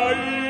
Bye.